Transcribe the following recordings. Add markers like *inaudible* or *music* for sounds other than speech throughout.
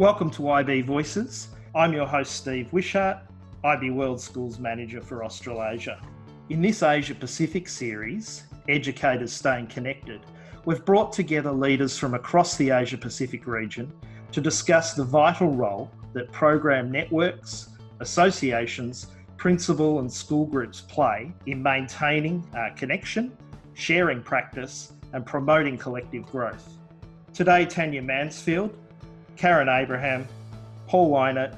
Welcome to IB Voices. I'm your host, Steve Wishart, IB World Schools Manager for Australasia. In this Asia Pacific series, Educators Staying Connected, we've brought together leaders from across the Asia Pacific region to discuss the vital role that program networks, associations, principal and school groups play in maintaining uh, connection, sharing practice, and promoting collective growth. Today, Tanya Mansfield, Karen Abraham, Paul Weinert,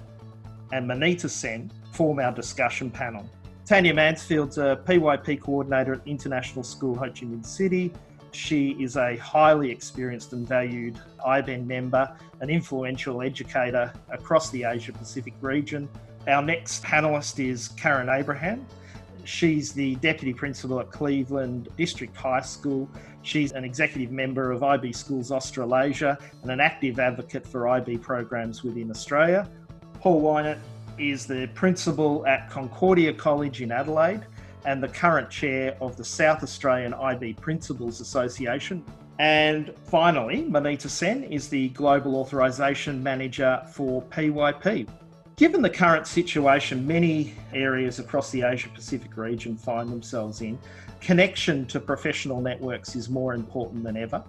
and Manita Sen form our discussion panel. Tanya Mansfield's a PYP coordinator at International School Ho Chi Minh City. She is a highly experienced and valued IBEN member, an influential educator across the Asia Pacific region. Our next panelist is Karen Abraham. She's the Deputy Principal at Cleveland District High School. She's an executive member of IB Schools Australasia and an active advocate for IB programs within Australia. Paul Weinert is the principal at Concordia College in Adelaide and the current chair of the South Australian IB Principals Association. And finally, Manita Sen is the Global Authorisation Manager for PYP. Given the current situation many areas across the Asia Pacific region find themselves in, connection to professional networks is more important than ever.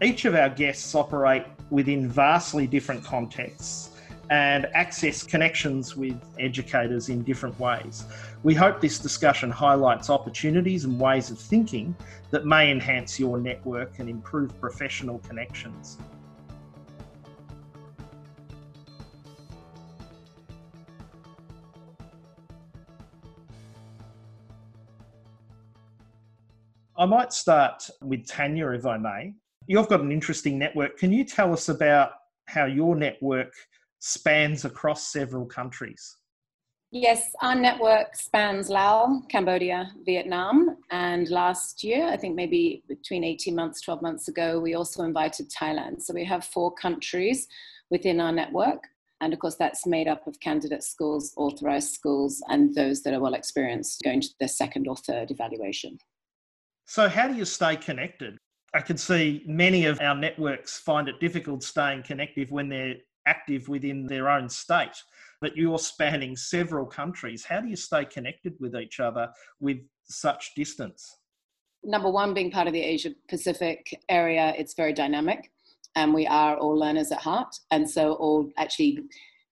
Each of our guests operate within vastly different contexts and access connections with educators in different ways. We hope this discussion highlights opportunities and ways of thinking that may enhance your network and improve professional connections. I might start with Tanya, if I may. You've got an interesting network. Can you tell us about how your network spans across several countries? Yes, our network spans Laos, Cambodia, Vietnam, and last year, I think maybe between 18 months, 12 months ago, we also invited Thailand. So we have four countries within our network. And of course, that's made up of candidate schools, authorized schools, and those that are well experienced going to their second or third evaluation. So, how do you stay connected? I can see many of our networks find it difficult staying connected when they're active within their own state, but you're spanning several countries. How do you stay connected with each other with such distance? Number one, being part of the Asia Pacific area, it's very dynamic, and we are all learners at heart, and so all actually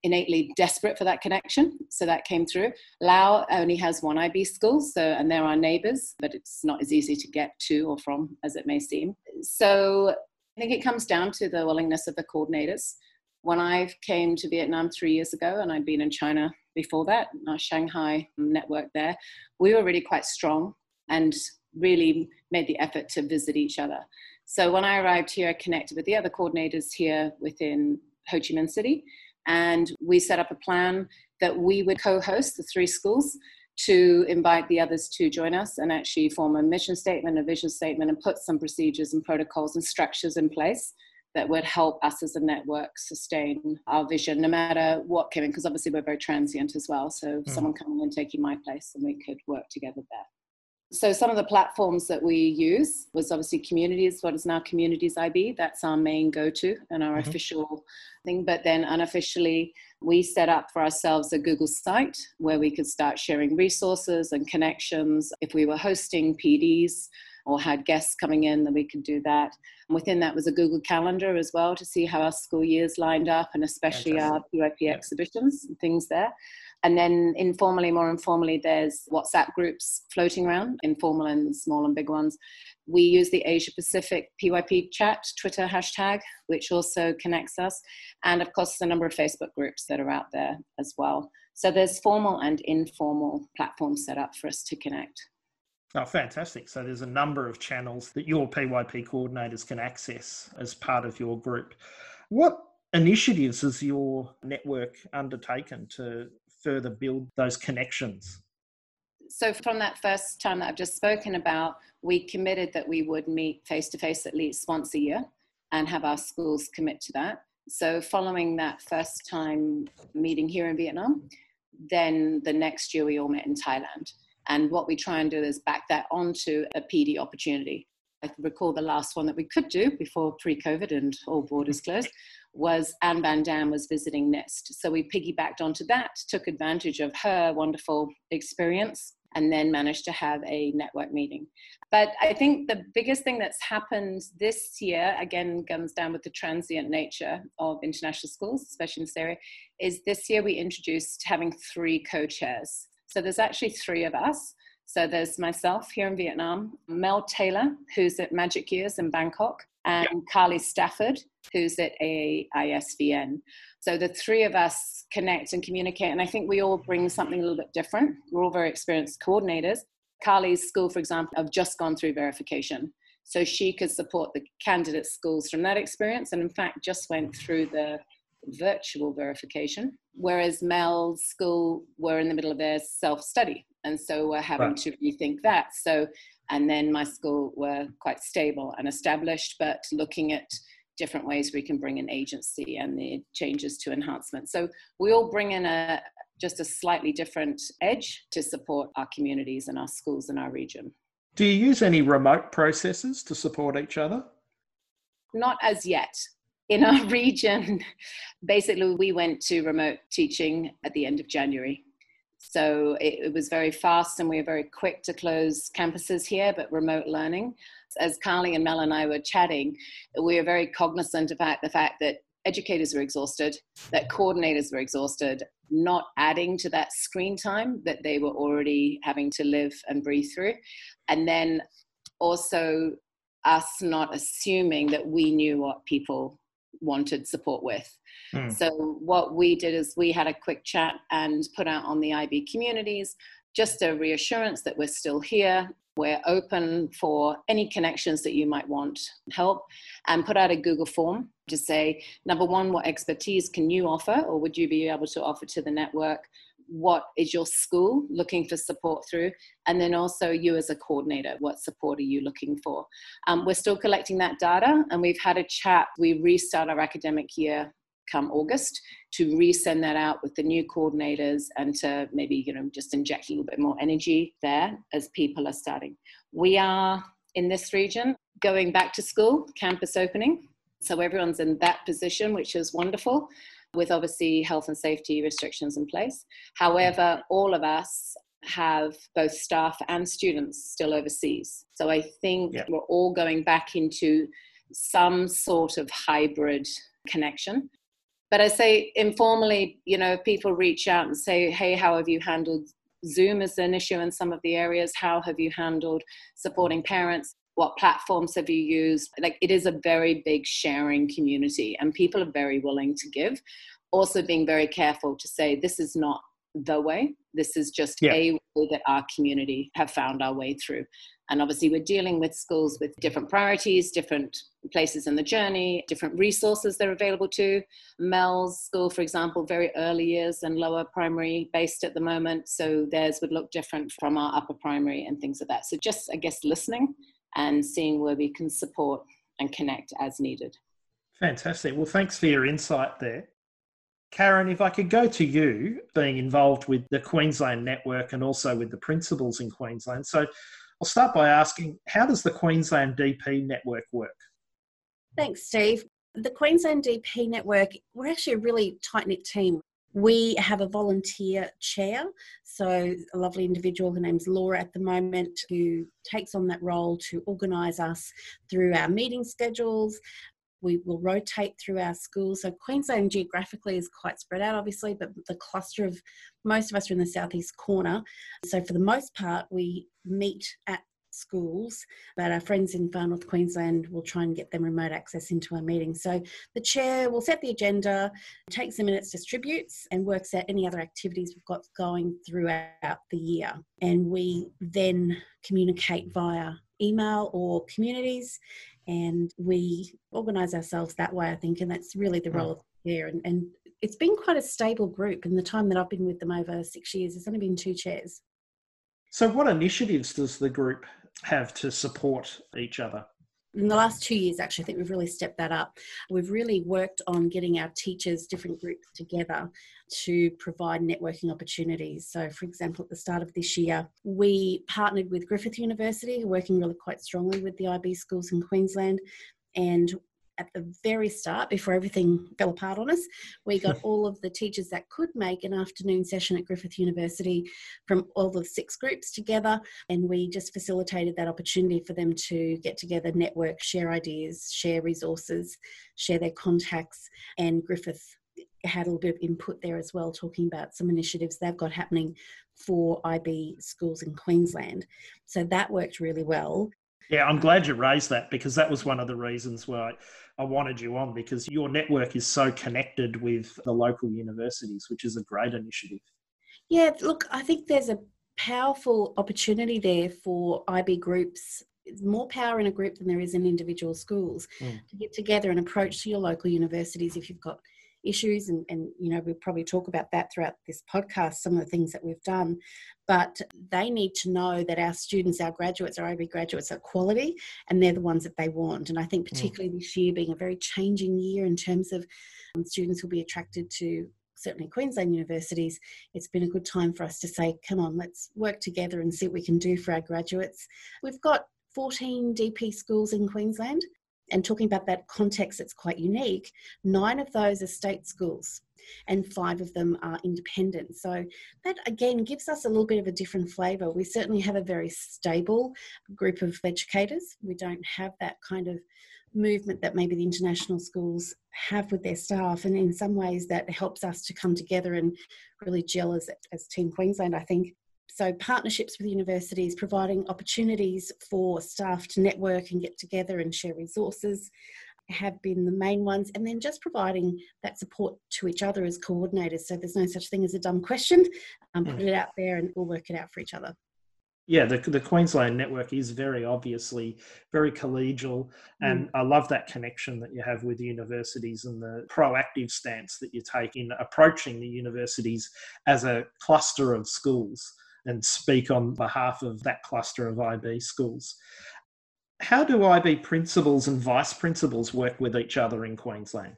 innately desperate for that connection. So that came through. Lao only has one IB school, so and they're our neighbours, but it's not as easy to get to or from as it may seem. So I think it comes down to the willingness of the coordinators. When I came to Vietnam three years ago, and I'd been in China before that, our Shanghai network there, we were really quite strong and really made the effort to visit each other. So when I arrived here, I connected with the other coordinators here within Ho Chi Minh City and we set up a plan that we would co host the three schools to invite the others to join us and actually form a mission statement, a vision statement, and put some procedures and protocols and structures in place that would help us as a network sustain our vision no matter what came in, because obviously we're very transient as well. So mm. someone coming and taking my place and we could work together there so some of the platforms that we use was obviously communities what is now communities ib that's our main go-to and our mm-hmm. official thing but then unofficially we set up for ourselves a google site where we could start sharing resources and connections if we were hosting pds or had guests coming in then we could do that and within that was a google calendar as well to see how our school years lined up and especially Fantastic. our pyp yeah. exhibitions and things there and then informally, more informally, there's WhatsApp groups floating around, informal and small and big ones. We use the Asia Pacific PYP chat, Twitter hashtag, which also connects us. And of course, there's a number of Facebook groups that are out there as well. So there's formal and informal platforms set up for us to connect. Oh, fantastic. So there's a number of channels that your PYP coordinators can access as part of your group. What initiatives has your network undertaken to further build those connections? So, from that first time that I've just spoken about, we committed that we would meet face to face at least once a year and have our schools commit to that. So, following that first time meeting here in Vietnam, then the next year we all met in Thailand. And what we try and do is back that onto a PD opportunity. I recall the last one that we could do before pre COVID and all borders mm-hmm. closed was Anne Van Dam was visiting NIST. So we piggybacked onto that, took advantage of her wonderful experience, and then managed to have a network meeting. But I think the biggest thing that's happened this year, again, comes down with the transient nature of international schools, especially in this area, is this year we introduced having three co chairs. So there's actually three of us. So there's myself here in Vietnam, Mel Taylor, who's at Magic Years in Bangkok, and. Carly Stafford, who's at AISVN. So the three of us connect and communicate, and I think we all bring something a little bit different. We're all very experienced coordinators. Carly's school, for example, have just gone through verification. So she could support the candidate schools from that experience, and in fact, just went through the virtual verification, whereas Mel's school were in the middle of their self study. And so we're having right. to rethink that. So and then my school were quite stable and established, but looking at different ways we can bring in agency and the changes to enhancement. So we all bring in a just a slightly different edge to support our communities and our schools in our region. Do you use any remote processes to support each other? Not as yet. In our *laughs* region, basically, we went to remote teaching at the end of January. So it, it, was very fast and we were very quick to close campuses here, but remote learning. As Carly and Mel and I were chatting, we were very cognizant about the fact that educators were exhausted, that coordinators were exhausted, not adding to that screen time that they were already having to live and breathe through. And then also us not assuming that we knew what people wanted support with. Mm. So what we did is we had a quick chat and put out on the IB communities just a reassurance that we're still here. We're open for any connections that you might want help and put out a Google form to say, number one, what expertise can you offer or would you be able to offer to the network? What is your school looking for support through? And then also you as a coordinator what support are you looking for? Um, we're still collecting that data and we've had a chat. We restart our academic year come august to resend that out with the new coordinators and to maybe you know just inject a little bit more energy there as people are starting. We are in this region going back to school campus opening. So everyone's in that position which is wonderful with obviously health and safety restrictions in place. Mm. However, all of us have both staff and students still overseas. So I think yeah. we're all going back into some sort of hybrid connection. But I say informally, you know, if people reach out and say, hey, how have you handled Zoom as an issue in some of the areas? How have you handled supporting parents? What platforms have you used? Like it is a very big sharing community, and people are very willing to give. Also, being very careful to say this is not the way. This is just yeah. a way that our community have found our way through. And obviously, we're dealing with schools with different priorities, different places in the journey, different resources they're available to. Mel's school, for example, very early years and lower primary based at the moment. So theirs would look different from our upper primary and things like that. So just, I guess, listening and seeing where we can support and connect as needed. Fantastic. Well, thanks for your insight there. Karen, if I could go to you, being involved with the Queensland network and also with the principals in Queensland. So I'll start by asking how does the Queensland DP network work? Thanks, Steve. The Queensland DP network, we're actually a really tight knit team. We have a volunteer chair, so a lovely individual, her name's Laura at the moment, who takes on that role to organise us through our meeting schedules, we will rotate through our schools. So Queensland geographically is quite spread out, obviously, but the cluster of most of us are in the southeast corner. So for the most part, we meet at schools, but our friends in far north Queensland will try and get them remote access into our meetings. So the chair will set the agenda, takes the minutes, distributes, and works out any other activities we've got going throughout the year. And we then communicate via email or communities and we organise ourselves that way, I think, and that's really the hmm. role of the chair. And, and it's been quite a stable group. In the time that I've been with them over six years, there's only been two chairs. So, what initiatives does the group have to support each other? in the last two years, actually, I think we've really stepped that up. We've really worked on getting our teachers, different groups together to provide networking opportunities. So, for example, at the start of this year, we partnered with Griffith University, working really quite strongly with the IB schools in Queensland. And at the very start, before everything fell apart on us, we got *laughs* all of the teachers that could make an afternoon session at Griffith University from all the six groups together. And we just facilitated that opportunity for them to get together, network, share ideas, share resources, share their contacts. And Griffith had a little bit of input there as well, talking about some initiatives they've got happening for IB schools in Queensland. So that worked really well. Yeah, I'm glad you raised that because that was one of the reasons why I wanted you on because your network is so connected with the local universities, which is a great initiative. Yeah, look, I think there's a powerful opportunity there for IB groups. It's more power in a group than there is in individual schools mm. to get together and approach to your local universities if you've got issues and, and you know we'll probably talk about that throughout this podcast some of the things that we've done but they need to know that our students our graduates our IB graduates are quality and they're the ones that they want and I think mm. particularly mm. this year being a very changing year in terms of um, students will be attracted to certainly Queensland universities, it's been a good time for us to say, come on, let's work together and see what we can do for our graduates. We've got 14 DP schools in Queensland and talking about that context that's quite unique, nine of those are state schools and five of them are independent. So that again gives us a little bit of a different flavour. We certainly have a very stable group of educators. We don't have that kind of movement that maybe the international schools have with their staff and in some ways that helps us to come together and really gel as, as team queensland i think so, partnerships with universities, providing opportunities for staff to network and get together and share resources have been the main ones. And then just providing that support to each other as coordinators. So, there's no such thing as a dumb question. Um, put hmm. it out there and we'll work it out for each other. Yeah, the, the Queensland network is very obviously very collegial, and mm. I love that connection that you have with universities and the proactive stance that you take in approaching the universities as a cluster of schools and speak on behalf of that cluster of IB schools. How do IB principals and vice principals work with each other in Queensland?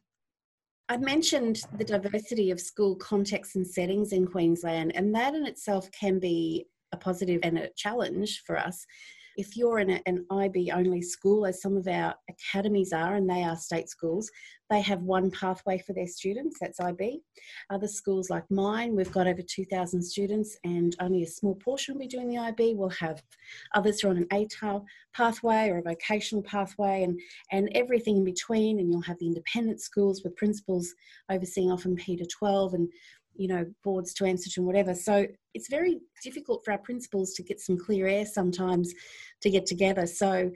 I mentioned the diversity of school contexts and settings in Queensland, and that in itself can be a positive and a challenge for us if you're in a, an IB only school, as some of our academies are, and they are state schools, they have one pathway for their students, that's IB. Other schools like mine, we've got over 2,000 students, and only a small portion will be doing the IB. We'll have others who are on an ATAR pathway or a vocational pathway, and, and everything in between. And you'll have the independent schools with principals overseeing often P to 12, and you know boards to answer to and whatever. So it's very difficult for our principals to get some clear air sometimes to get together. So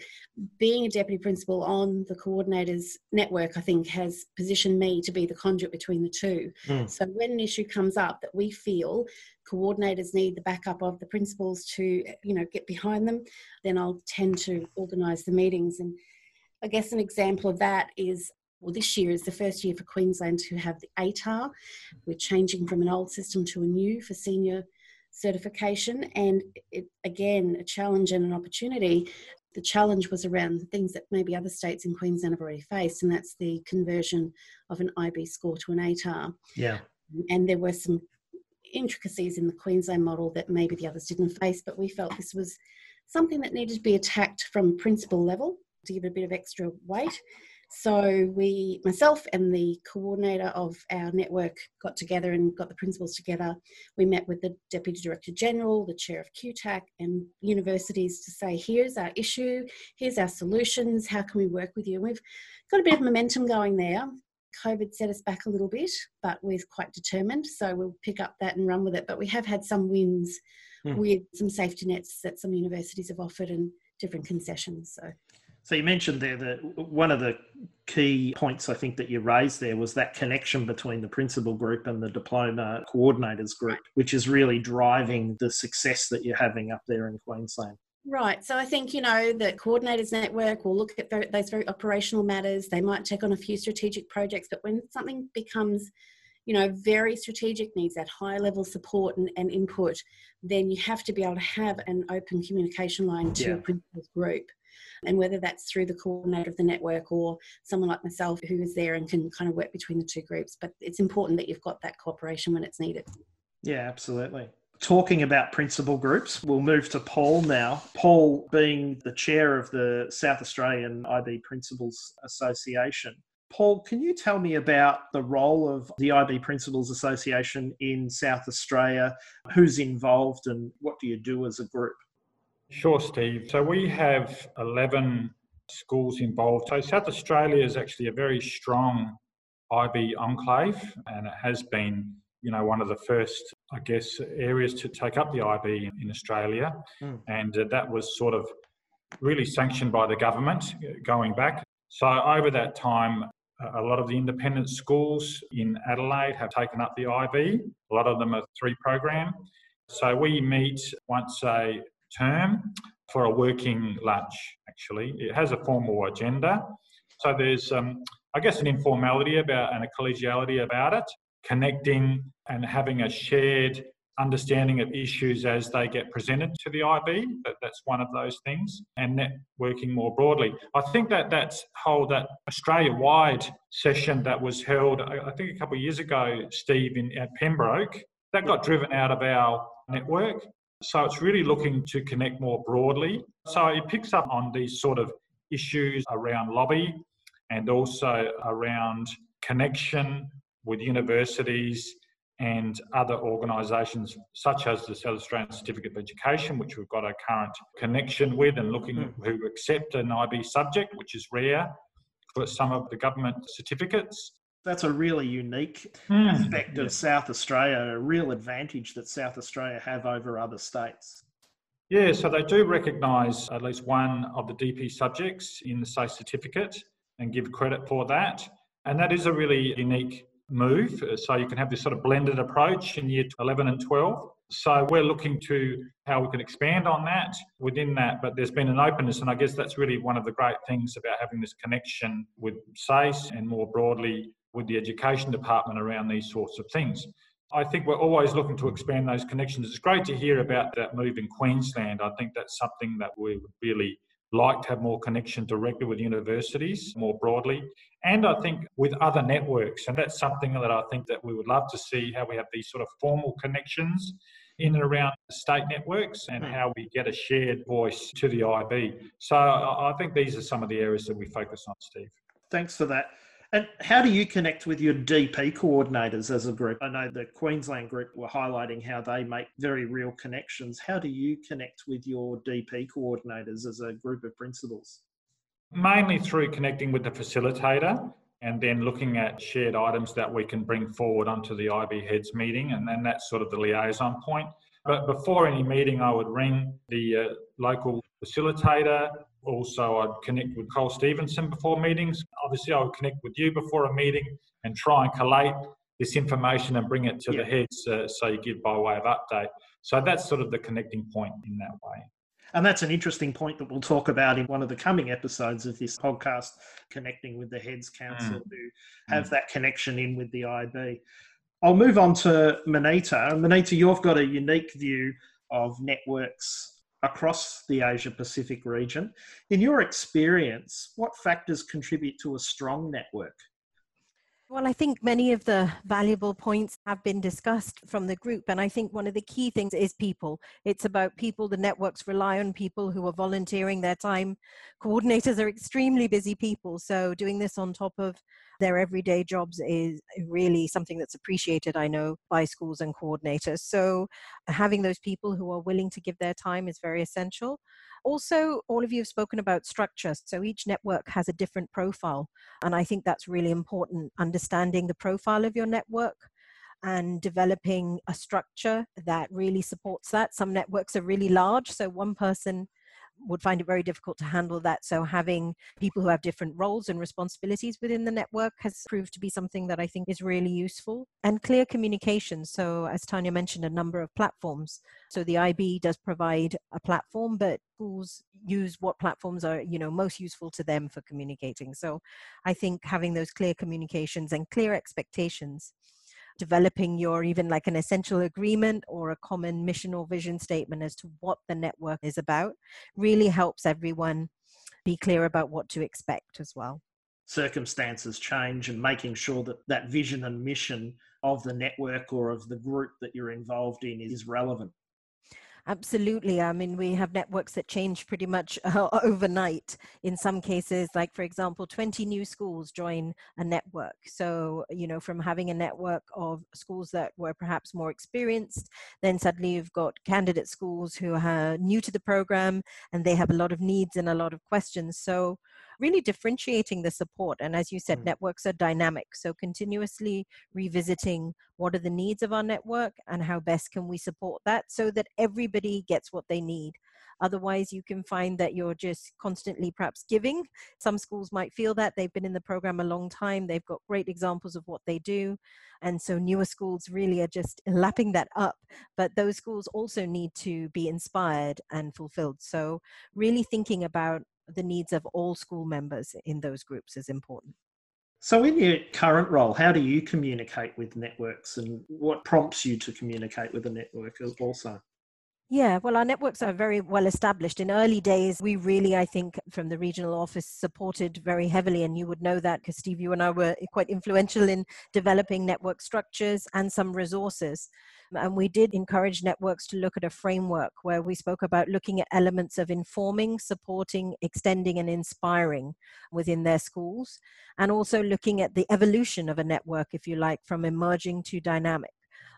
being a deputy principal on the coordinators network i think has positioned me to be the conduit between the two. Mm. so when an issue comes up that we feel coordinators need the backup of the principals to you know get behind them then i'll tend to organise the meetings. And I guess an example of that is well, this year is the first year for Queensland to have the ATAR. We're changing from an old system to a new for senior certification, and it, again, a challenge and an opportunity. The challenge was around the things that maybe other states in Queensland have already faced, and that's the conversion of an IB score to an ATAR. Yeah. And there were some intricacies in the Queensland model that maybe the others didn't face, but we felt this was something that needed to be attacked from principal level to give it a bit of extra weight so we, myself and the coordinator of our network got together and got the principals together. We met with the Deputy Director General, the Chair of QTAC and universities to say, here's our issue, here's our solutions, how can we work with you? And we've got a bit of momentum going there. COVID set us back a little bit, but we're quite determined. So we'll pick up that and run with it. But we have had some wins hmm. with some safety nets that some universities have offered and different concessions. So so you mentioned there that one of the key points I think that you raised there was that connection between the principal group and the diploma coordinators group, which is really driving the success that you're having up there in Queensland. Right. So I think, you know, the coordinators network will look at those very operational matters. They might take on a few strategic projects, but when something becomes, you know, very strategic, needs that high level support and, and input, then you have to be able to have an open communication line to yeah. a principal's group And whether that's through the coordinator of the network or someone like myself who is there and can kind of work between the two groups. But it's important that you've got that cooperation when it's needed. Yeah, absolutely. Talking about principal groups, we'll move to Paul now. Paul, being the chair of the South Australian IB Principals Association, Paul, can you tell me about the role of the IB Principals Association in South Australia? Who's involved and what do you do as a group? Sure, Steve. So we have 11 schools involved. So South Australia is actually a very strong IB enclave and it has been, you know, one of the first, I guess, areas to take up the IB in Australia. Mm. And uh, that was sort of really sanctioned by the government going back. So over that time, a lot of the independent schools in Adelaide have taken up the IB. A lot of them are three program. So we meet once a term for a working lunch, actually. It has a formal agenda. So there's, um, I guess, an informality about and a collegiality about it, connecting and having a shared understanding of issues as they get presented to the IB. But that's one of those things, and networking more broadly. I think that that's whole that Australia-wide session that was held, I think a couple of years ago, Steve, in at Pembroke, that got driven out of our network. So it's really looking to connect more broadly. So it picks up on these sort of issues around lobby and also around connection with universities and other organisations such as the South Australian Certificate of Education, which we've got a current connection with and looking mm. who accept an IB subject, which is rare for some of the government certificates. That's a really unique mm. aspect of South Australia, a real advantage that South Australia have over other states. Yeah, so they do recognise at least one of the DP subjects in the SACE certificate and give credit for that. And that is a really unique move. So you can have this sort of blended approach in year 11 and 12. So we're looking to how we can expand on that within that, but there's been an openness, and I guess that's really one of the great things about having this connection with SACE and more broadly with the education department around these sorts of things. I think we're always looking to expand those connections. It's great to hear about that move in Queensland. I think that's something that we would really like to have more connection directly with universities more broadly and i think with other networks and that's something that i think that we would love to see how we have these sort of formal connections in and around state networks and hmm. how we get a shared voice to the ib so i think these are some of the areas that we focus on steve thanks for that and how do you connect with your DP coordinators as a group? I know the Queensland group were highlighting how they make very real connections. How do you connect with your DP coordinators as a group of principals? Mainly through connecting with the facilitator and then looking at shared items that we can bring forward onto the IB heads meeting, and then that's sort of the liaison point. But before any meeting, I would ring the uh, local facilitator, also, I'd connect with Cole Stevenson before meetings. Obviously, I would connect with you before a meeting and try and collate this information and bring it to yeah. the heads uh, so you give by way of update. So that's sort of the connecting point in that way. And that's an interesting point that we'll talk about in one of the coming episodes of this podcast, connecting with the Heads Council mm. who have mm. that connection in with the IB. I'll move on to Manita. Manita, you've got a unique view of networks across the Asia Pacific region. In your experience, what factors contribute to a strong network? Well, I think many of the valuable points have been discussed from the group. And I think one of the key things is people. It's about people. The networks rely on people who are volunteering their time. Coordinators are extremely busy people. So doing this on top of their everyday jobs is really something that's appreciated, I know, by schools and coordinators. So having those people who are willing to give their time is very essential. Also, all of you have spoken about structure. So each network has a different profile. And I think that's really important, understanding the profile of your network and developing a structure that really supports that. Some networks are really large, so one person would find it very difficult to handle that. So having people who have different roles and responsibilities within the network has proved to be something that I think is really useful. And clear communication. So as Tanya mentioned, a number of platforms. So the IB does provide a platform, but schools use what platforms are, you know, most useful to them for communicating. So I think having those clear communications and clear expectations developing your even like an essential agreement or a common mission or vision statement as to what the network is about really helps everyone be clear about what to expect as well. Circumstances change and making sure that that vision and mission of the network or of the group that you're involved in is relevant. Absolutely. I mean, we have networks that change pretty much *laughs* uh, overnight. In some cases, like for example, 20 new schools join a network. So, you know, from having a network of schools that were perhaps more experienced, then suddenly you've got candidate schools who are new to the program and they have a lot of needs and a lot of questions. So, really differentiating the support. And as you said, mm. networks are dynamic. So continuously revisiting what are the needs of our network and how best can we support that so that everybody gets what they need. Otherwise, you can find that you're just constantly perhaps giving. Some schools might feel that they've been in the program a long time, they've got great examples of what they do. And so newer schools really are just lapping that up. But those schools also need to be inspired and fulfilled. So, really thinking about the needs of all school members in those groups is important. So, in your current role, how do you communicate with networks and what prompts you to communicate with a network also? Yeah, well, our networks are very well established. In early days, we really, I think, from the regional office, supported very heavily. And you would know that because Steve, you and I were quite influential in developing network structures and some resources. And we did encourage networks to look at a framework where we spoke about looking at elements of informing, supporting, extending, and inspiring within their schools. And also looking at the evolution of a network, if you like, from emerging to dynamic.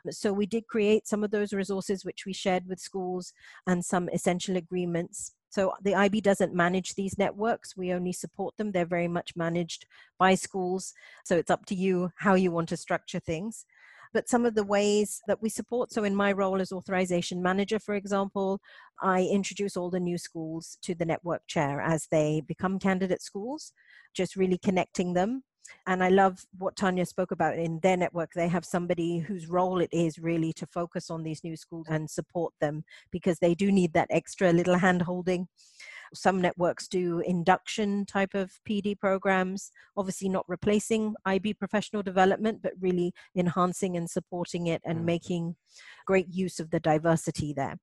So we did create some of those resources which we shared with schools and some essential agreements. So the IB doesn't manage these networks. We only support them. They're very much managed by schools. So it's up to you how you want to structure things but some of the ways that we support. So, in my role as authorization manager, for example, I introduce all the new schools to the network chair as they become candidate schools, just really connecting them and I love what Tanya spoke about in their network. They have somebody whose role it is really to focus on these new schools and support them because they do need that extra little hand holding. Some networks do induction type of PD programs, obviously not replacing IB professional development, but really enhancing and supporting it and mm. making great use of the diversity there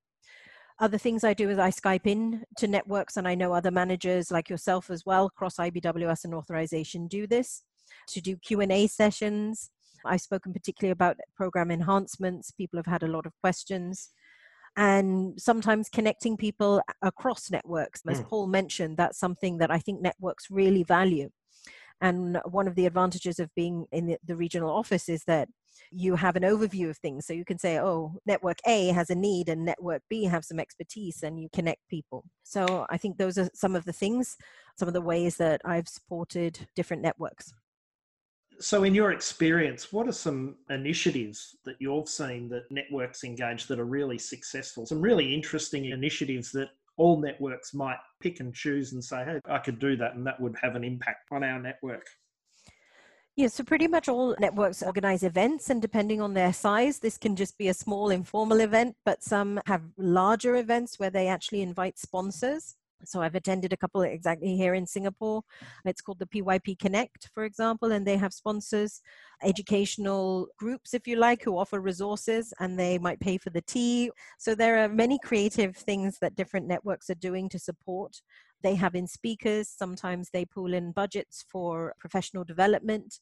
other things I do is I Skype in to networks, and I know other managers like yourself as well, cross IBWS and authorization do this to do Q&A sessions. I've spoken particularly about program enhancements. People have had a lot of questions. And sometimes connecting people across networks. As mm. Paul mentioned, that's something that I think networks really value. And one of the advantages of being in the, the, regional office is that you have an overview of things. So you can say, oh, network A has a need and network B have some expertise, and you connect people. So I think those are some of the things, some of the ways that I've supported different networks. So, in your experience, what are some initiatives that you've seen that networks engage that are really successful? Some really interesting initiatives that all networks might pick and choose and say, hey, I could do that and that would have an impact on our network. Yeah, so pretty much all networks organize events, and depending on their size, this can just be a small informal event, but some have larger events where they actually invite sponsors. So I've attended a couple exactly here in Singapore. It's called the PYP Connect, for example, and they have sponsors, educational groups, if you like, who offer resources and they might pay for the tea. So there are many creative things that different networks are doing to support. They have in speakers, sometimes they pool in budgets for professional development,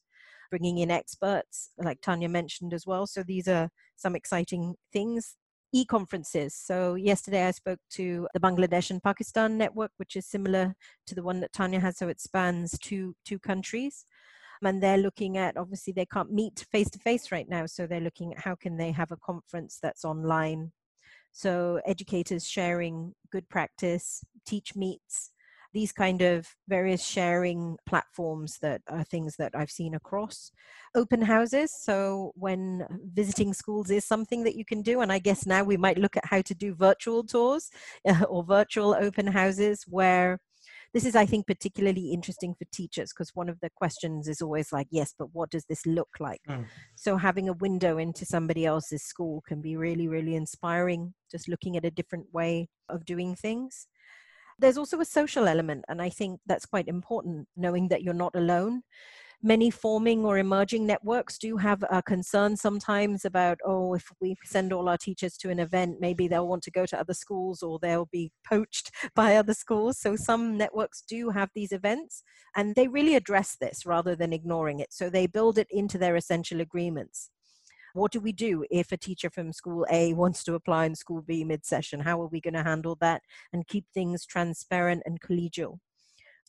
bringing in experts, like Tanya mentioned as well. So these are some exciting things e-conferences. So yesterday I spoke to the Bangladesh and Pakistan network, which is similar to the one that Tanya has. So it spans two two countries, and they're looking at obviously they can't meet face to face right now, so they're looking at how can they have a conference that's online. So educators sharing good practice, teach meets, these kind of various sharing platforms that are things that I've seen across. Open houses, so when visiting schools is something that you can do, and I guess now we might look at how to do virtual tours *laughs* or virtual open houses where this is i think particularly interesting for teachers because one of the questions is always like yes but what does this look like mm. so having a window into somebody else's school can be really really inspiring just looking at a different way of doing things there's also a social element, and I think that's quite important, knowing that you're not alone. many forming or emerging networks do have a concern sometimes about, oh, if we send all our teachers to an event, maybe they'll want to go to other schools or they'll be poached *laughs* by other schools. So some networks do have these events and they really address this rather than ignoring it. So they build it into their essential agreements. What do we do if a teacher from school A wants to apply in school B mid session? How are we going to handle that and keep things transparent and collegial?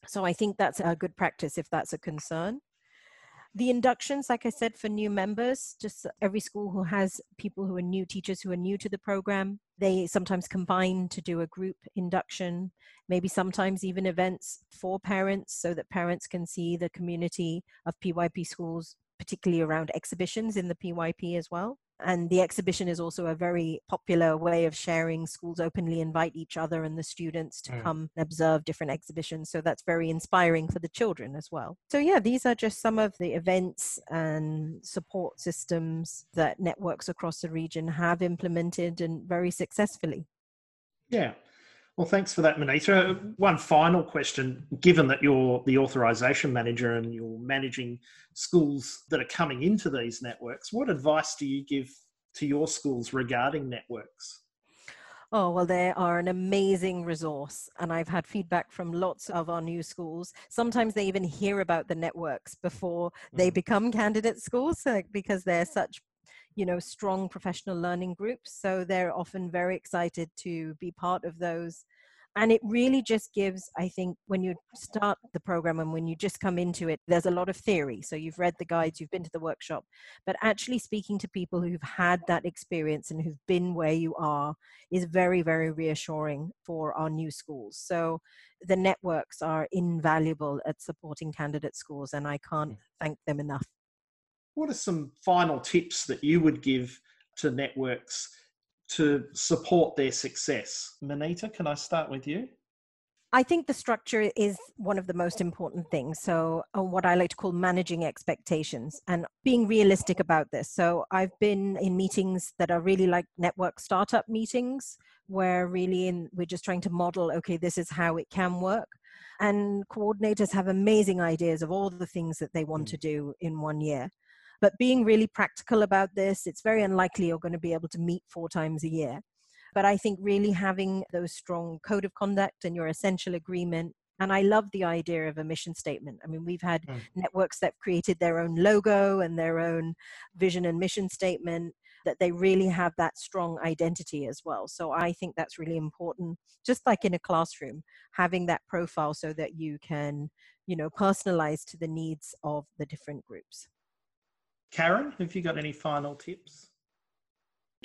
So I think that's a good practice if that's a concern. The inductions, like I said, for new members, just every school who has people who are new teachers who are new to the program, they sometimes combine to do a group induction, maybe sometimes even events for parents so that parents can see the community of PYP schools, particularly around exhibitions in the PYP as well. And the exhibition is also a very popular way of sharing. Schools openly invite each other and the students to mm. come and observe different exhibitions. So that's very inspiring for the children as well. So, yeah, these are just some of the events and support systems that networks across the region have implemented and very successfully. Yeah. Well, thanks for that, Manita. One final question given that you're the authorization manager and you're managing schools that are coming into these networks, what advice do you give to your schools regarding networks? Oh, well, they are an amazing resource. And I've had feedback from lots of our new schools. Sometimes they even hear about the networks before they mm. become candidate schools because they're such you know strong professional learning groups so they're often very excited to be part of those. And it really just gives i think when you start the program and when you just come into it there's a lot of theory. So you've read the guides you've been to the workshop. But actually speaking to people who've had that experience and who've been where you are is very very reassuring for our new schools. So the networks are invaluable at supporting candidate schools and i can't thank them enough what are some final tips that you would give to networks to support their success? Manita, can I start with you? I think the structure is one of the most important things. So, uh, what I like to call managing expectations and being realistic about this. So, I've been in meetings that are really like network startup meetings, where really in, we're just trying to model, okay, this is how it can work. And coordinators have amazing ideas of all the things that they want mm. to do in one year. But being really practical about this, it's very unlikely you're going to be able to meet four times a year. But I think really having those strong code of conduct and your essential agreement and I love the idea of a mission statement. I mean, we've had mm. networks that created their own logo and their own vision and mission statement, that they really have that strong identity as well. So I think that's really important, just like in a classroom, having that profile so that you can, you know, personalize to the needs of the different groups. Karen, have you got any final tips?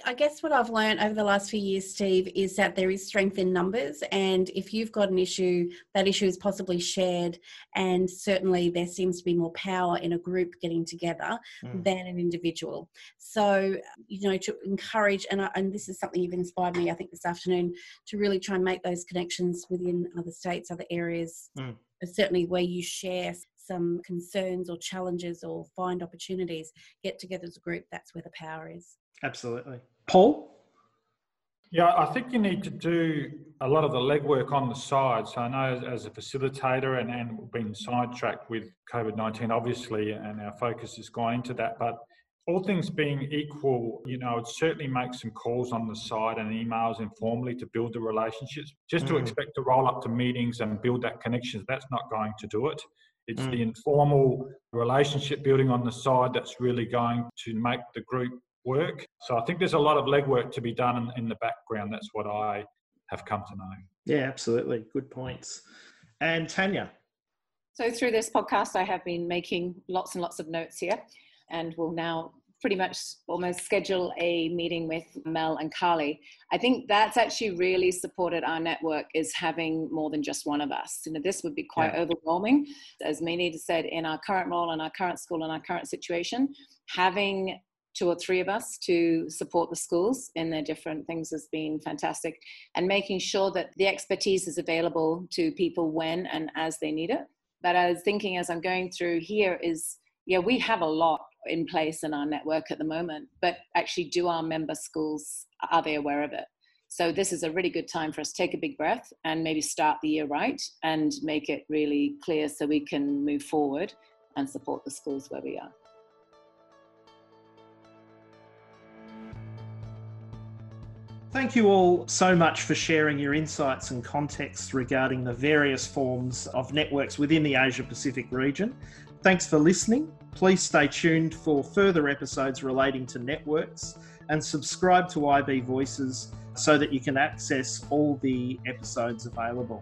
I guess what I've learned over the last few years, Steve, is that there is strength in numbers. And if you've got an issue, that issue is possibly shared. And certainly there seems to be more power in a group getting together mm. than an individual. So, you know, to encourage, and, I, and this is something you've inspired me, I think, this afternoon, to really try and make those connections within other states, other areas. Mm. Certainly, where you share some concerns or challenges or find opportunities, get together as a group, that's where the power is. Absolutely. Paul? Yeah, I think you need to do a lot of the legwork on the side. So I know as a facilitator and, and been sidetracked with COVID 19, obviously, and our focus has gone into that. But all things being equal, you know, it certainly make some calls on the side and emails informally to build the relationships. Just to mm. expect to roll up to meetings and build that connection, that's not going to do it. It's mm. the informal relationship building on the side that's really going to make the group work. So I think there's a lot of legwork to be done in, in the background. That's what I have come to know. Yeah, absolutely. Good points. And Tanya. So through this podcast, I have been making lots and lots of notes here and will now pretty much almost schedule a meeting with Mel and Carly. I think that's actually really supported our network is having more than just one of us. You know, this would be quite yeah. overwhelming. As Manita said, in our current role, in our current school, in our current situation, having two or three of us to support the schools in their different things has been fantastic and making sure that the expertise is available to people when and as they need it. But I was thinking as I'm going through here is, yeah, we have a lot in place in our network at the moment, but actually, do our member schools, are they aware of it? So, this is a really good time for us to take a big breath and maybe start the year right and make it really clear so we can move forward and support the schools where we are. Thank you all so much for sharing your insights and context regarding the various forms of networks within the Asia Pacific region. Thanks for listening. Please stay tuned for further episodes relating to networks and subscribe to IB Voices so that you can access all the episodes available.